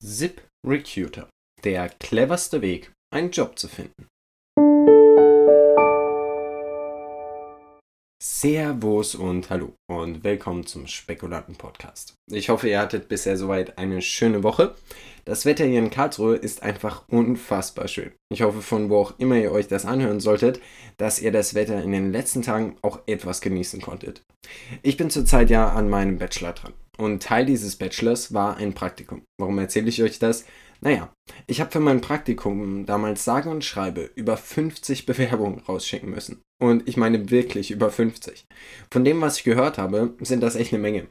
Zip Recruiter. Der cleverste Weg, einen Job zu finden. Servus und hallo und willkommen zum Spekulanten Podcast. Ich hoffe, ihr hattet bisher soweit eine schöne Woche. Das Wetter hier in Karlsruhe ist einfach unfassbar schön. Ich hoffe, von wo auch immer ihr euch das anhören solltet, dass ihr das Wetter in den letzten Tagen auch etwas genießen konntet. Ich bin zurzeit ja an meinem Bachelor dran und Teil dieses Bachelors war ein Praktikum. Warum erzähle ich euch das? Naja, ich habe für mein Praktikum damals sage und schreibe über 50 Bewerbungen rausschicken müssen. Und ich meine wirklich über 50. Von dem, was ich gehört habe, sind das echt eine Menge.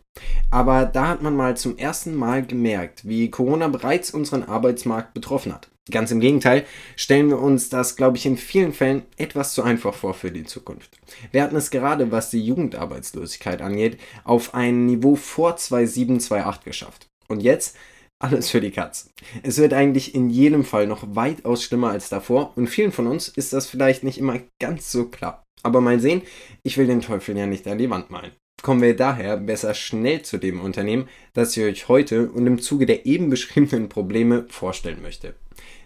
Aber da hat man mal zum ersten Mal gemerkt, wie Corona bereits unseren Arbeitsmarkt betroffen hat. Ganz im Gegenteil, stellen wir uns das, glaube ich, in vielen Fällen etwas zu einfach vor für die Zukunft. Wir hatten es gerade, was die Jugendarbeitslosigkeit angeht, auf ein Niveau vor 2007, 2008 geschafft. Und jetzt alles für die Katz. Es wird eigentlich in jedem Fall noch weitaus schlimmer als davor und vielen von uns ist das vielleicht nicht immer ganz so klar. Aber mal sehen, ich will den Teufel ja nicht an die Wand malen. Kommen wir daher besser schnell zu dem Unternehmen, das ich euch heute und im Zuge der eben beschriebenen Probleme vorstellen möchte.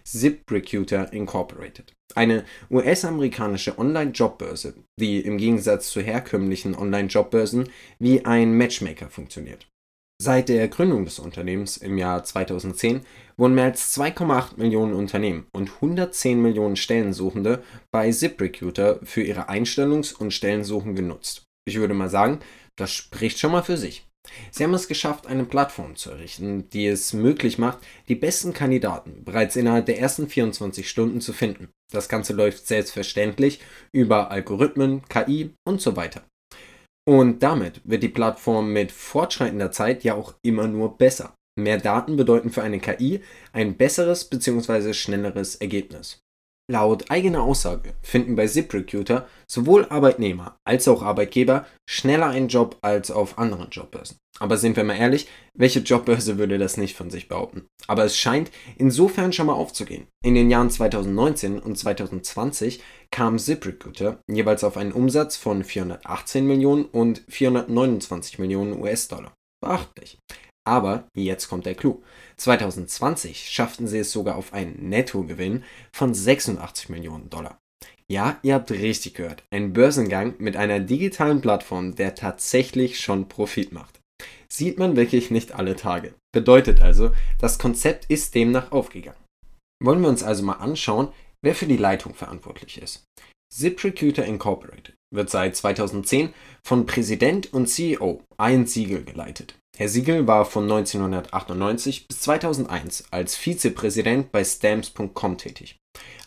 ZipRecruiter Incorporated. Eine US-amerikanische Online-Jobbörse, die im Gegensatz zu herkömmlichen Online-Jobbörsen wie ein Matchmaker funktioniert. Seit der Gründung des Unternehmens im Jahr 2010 wurden mehr als 2,8 Millionen Unternehmen und 110 Millionen Stellensuchende bei ZipRecruiter für ihre Einstellungs- und Stellensuchen genutzt. Ich würde mal sagen, das spricht schon mal für sich. Sie haben es geschafft, eine Plattform zu errichten, die es möglich macht, die besten Kandidaten bereits innerhalb der ersten 24 Stunden zu finden. Das Ganze läuft selbstverständlich über Algorithmen, KI und so weiter. Und damit wird die Plattform mit fortschreitender Zeit ja auch immer nur besser. Mehr Daten bedeuten für eine KI ein besseres bzw. schnelleres Ergebnis. Laut eigener Aussage finden bei ZipRecruiter sowohl Arbeitnehmer als auch Arbeitgeber schneller einen Job als auf anderen Jobbörsen. Aber sind wir mal ehrlich, welche Jobbörse würde das nicht von sich behaupten? Aber es scheint insofern schon mal aufzugehen. In den Jahren 2019 und 2020 kam ZipRecruiter jeweils auf einen Umsatz von 418 Millionen und 429 Millionen US-Dollar. Beachtlich. Aber jetzt kommt der Clou. 2020 schafften sie es sogar auf einen Nettogewinn von 86 Millionen Dollar. Ja, ihr habt richtig gehört. Ein Börsengang mit einer digitalen Plattform, der tatsächlich schon Profit macht. Sieht man wirklich nicht alle Tage. Bedeutet also, das Konzept ist demnach aufgegangen. Wollen wir uns also mal anschauen, wer für die Leitung verantwortlich ist. ZipRecruiter Incorporated wird seit 2010 von Präsident und CEO Ian Siegel geleitet. Herr Siegel war von 1998 bis 2001 als Vizepräsident bei Stamps.com tätig,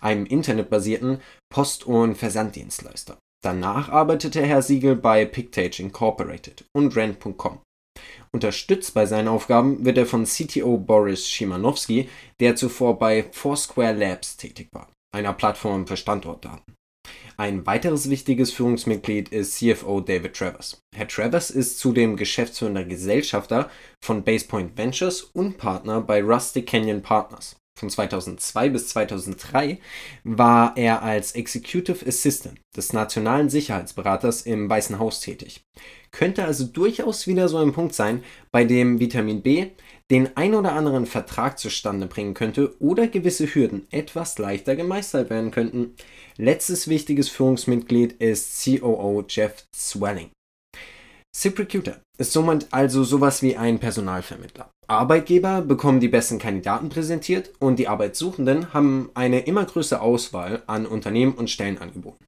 einem internetbasierten Post- und Versanddienstleister. Danach arbeitete Herr Siegel bei Pictage Incorporated und Rent.com. Unterstützt bei seinen Aufgaben wird er von CTO Boris Schimanowski, der zuvor bei Foursquare Labs tätig war, einer Plattform für Standortdaten. Ein weiteres wichtiges Führungsmitglied ist CFO David Travers. Herr Travers ist zudem geschäftsführender Gesellschafter von Basepoint Ventures und Partner bei Rusty Canyon Partners. Von 2002 bis 2003 war er als Executive Assistant des nationalen Sicherheitsberaters im Weißen Haus tätig. Könnte also durchaus wieder so ein Punkt sein, bei dem Vitamin B den ein oder anderen Vertrag zustande bringen könnte oder gewisse Hürden etwas leichter gemeistert werden könnten. Letztes wichtiges Führungsmitglied ist COO Jeff Swelling. ZipRecruiter ist somit also sowas wie ein Personalvermittler. Arbeitgeber bekommen die besten Kandidaten präsentiert und die Arbeitssuchenden haben eine immer größere Auswahl an Unternehmen und Stellenangeboten.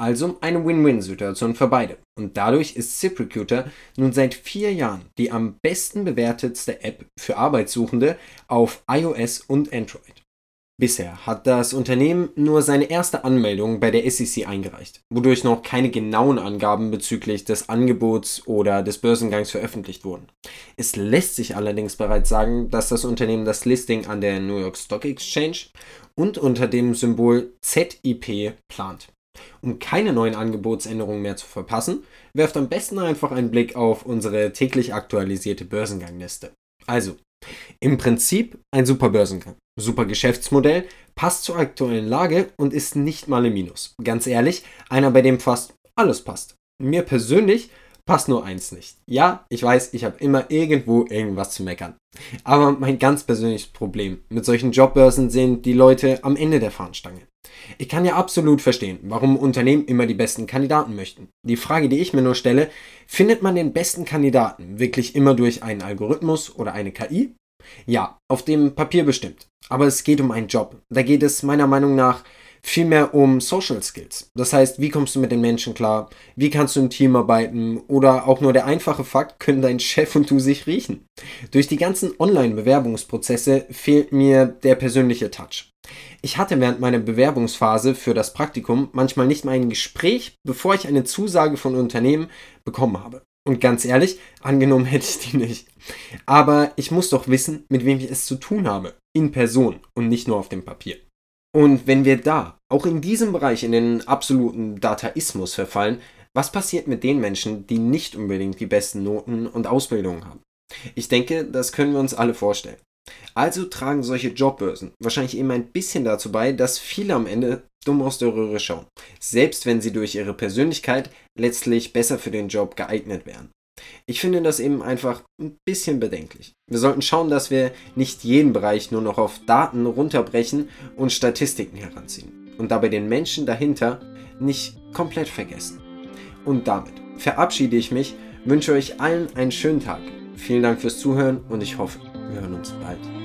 Also eine Win-Win-Situation für beide. Und dadurch ist ZipRecruiter nun seit vier Jahren die am besten bewertetste App für Arbeitssuchende auf iOS und Android. Bisher hat das Unternehmen nur seine erste Anmeldung bei der SEC eingereicht, wodurch noch keine genauen Angaben bezüglich des Angebots oder des Börsengangs veröffentlicht wurden. Es lässt sich allerdings bereits sagen, dass das Unternehmen das Listing an der New York Stock Exchange und unter dem Symbol ZIP plant. Um keine neuen Angebotsänderungen mehr zu verpassen, werft am besten einfach einen Blick auf unsere täglich aktualisierte Börsengangliste. Also, im Prinzip ein super Börsengang, super Geschäftsmodell, passt zur aktuellen Lage und ist nicht mal im Minus. Ganz ehrlich, einer, bei dem fast alles passt. Mir persönlich passt nur eins nicht. Ja, ich weiß, ich habe immer irgendwo irgendwas zu meckern. Aber mein ganz persönliches Problem mit solchen Jobbörsen sind die Leute am Ende der Fahnenstange. Ich kann ja absolut verstehen, warum Unternehmen immer die besten Kandidaten möchten. Die Frage, die ich mir nur stelle, findet man den besten Kandidaten wirklich immer durch einen Algorithmus oder eine KI? Ja, auf dem Papier bestimmt. Aber es geht um einen Job. Da geht es meiner Meinung nach vielmehr um Social Skills. Das heißt, wie kommst du mit den Menschen klar? Wie kannst du im Team arbeiten? Oder auch nur der einfache Fakt, können dein Chef und du sich riechen? Durch die ganzen Online-Bewerbungsprozesse fehlt mir der persönliche Touch. Ich hatte während meiner Bewerbungsphase für das Praktikum manchmal nicht mal ein Gespräch, bevor ich eine Zusage von Unternehmen bekommen habe. Und ganz ehrlich, angenommen hätte ich die nicht. Aber ich muss doch wissen, mit wem ich es zu tun habe. In Person und nicht nur auf dem Papier. Und wenn wir da, auch in diesem Bereich, in den absoluten Dataismus verfallen, was passiert mit den Menschen, die nicht unbedingt die besten Noten und Ausbildungen haben? Ich denke, das können wir uns alle vorstellen. Also tragen solche Jobbörsen wahrscheinlich eben ein bisschen dazu bei, dass viele am Ende dumm aus der Röhre schauen, selbst wenn sie durch ihre Persönlichkeit letztlich besser für den Job geeignet wären. Ich finde das eben einfach ein bisschen bedenklich. Wir sollten schauen, dass wir nicht jeden Bereich nur noch auf Daten runterbrechen und Statistiken heranziehen und dabei den Menschen dahinter nicht komplett vergessen. Und damit verabschiede ich mich, wünsche euch allen einen schönen Tag. Vielen Dank fürs Zuhören und ich hoffe, wir hören uns bald.